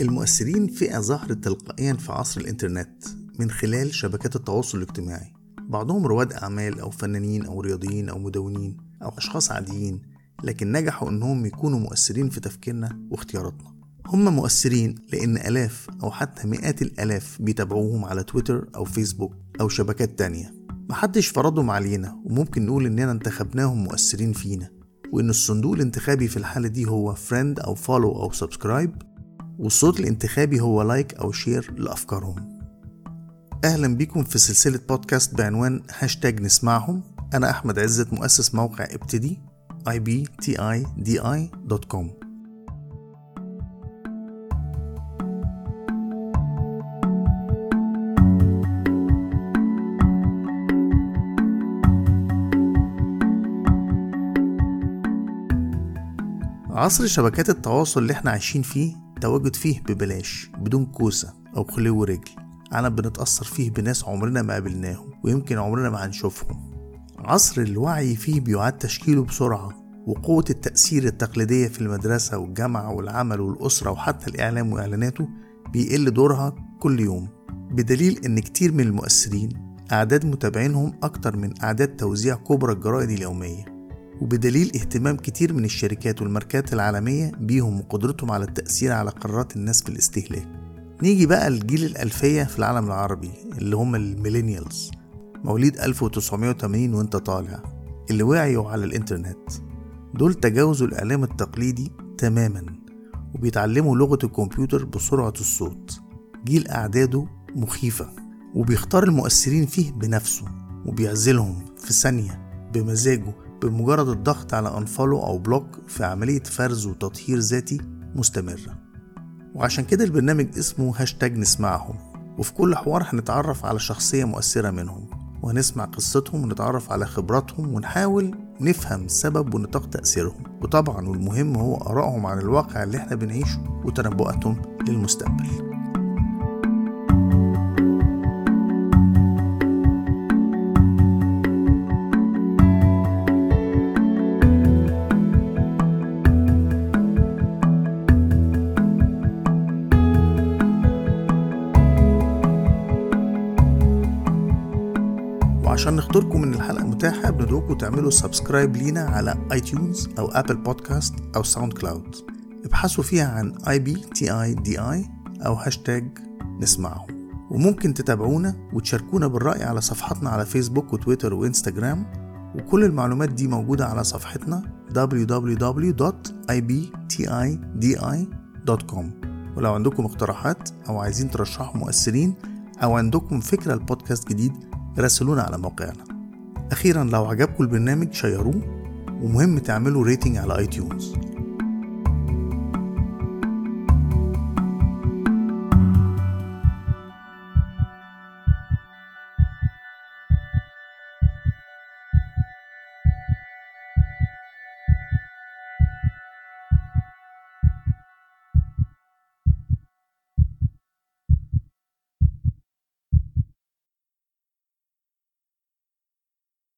المؤثرين فئة ظهرت تلقائيا في عصر الإنترنت من خلال شبكات التواصل الاجتماعي. بعضهم رواد أعمال أو فنانين أو رياضيين أو مدونين أو أشخاص عاديين لكن نجحوا إنهم يكونوا مؤثرين في تفكيرنا واختياراتنا. هم مؤثرين لأن آلاف أو حتى مئات الآلاف بيتابعوهم على تويتر أو فيسبوك أو شبكات تانية. محدش فرضهم علينا وممكن نقول إننا انتخبناهم مؤثرين فينا وإن الصندوق الانتخابي في الحالة دي هو friend أو follow أو subscribe والصوت الانتخابي هو like أو share لأفكارهم. أهلا بيكم في سلسلة بودكاست بعنوان هاشتاج نسمعهم. أنا أحمد عزت مؤسس موقع ابتدي ibtidi.com عصر شبكات التواصل اللي إحنا عايشين فيه تواجد فيه ببلاش بدون كوسة أو خلو رجل عالم بنتأثر فيه بناس عمرنا ما قابلناهم ويمكن عمرنا ما هنشوفهم. عصر الوعي فيه بيعاد تشكيله بسرعة وقوة التأثير التقليدية في المدرسة والجامعة والعمل والأسرة وحتى الإعلام وإعلاناته بيقل دورها كل يوم. بدليل إن كتير من المؤثرين أعداد متابعينهم أكتر من أعداد توزيع كبرى الجرائد اليومية. وبدليل اهتمام كتير من الشركات والماركات العالمية بيهم وقدرتهم على التأثير على قرارات الناس في الاستهلاك نيجي بقى لجيل الألفية في العالم العربي اللي هم ال millennials. مواليد 1980 وانت طالع اللي وعيوا على الإنترنت. دول تجاوزوا الإعلام التقليدي تماما وبيتعلموا لغة الكمبيوتر بسرعة الصوت. جيل أعداده مخيفة وبيختار المؤثرين فيه بنفسه وبيعزلهم في ثانية بمزاجه بمجرد الضغط على unfollow أو block في عملية فرز وتطهير ذاتي مستمرة. وعشان كده البرنامج اسمه هاشتاج نسمعهم. وفي كل حوار هنتعرف على شخصية مؤثرة منهم. وهنسمع قصتهم ونتعرف على خبراتهم ونحاول نفهم سبب ونطاق تأثيرهم. وطبعا والمهم هو آرائهم عن الواقع اللي إحنا بنعيشه وتنبؤاتهم للمستقبل. وعشان نخطركم إن الحلقة متاحة بندعوكم تعملوا subscribe لينا على iTunes أو Apple Podcast أو SoundCloud ابحثوا فيها عن i b t i d i أو هاشتاج نسمعهم وممكن تتابعونا وتشاركونا بالرأي على صفحاتنا على فيسبوك وتويتر وإنستجرام. وكل المعلومات دي موجودة على صفحتنا www.ibtidi.com ولو عندكم اقتراحات أو عايزين ترشحوا مؤثرين أو عندكم فكرة لبودكاست جديد راسلونا على موقعنا. أخيرا لو عجبكم البرنامج share وه ومهم تعملوا rating على iTunes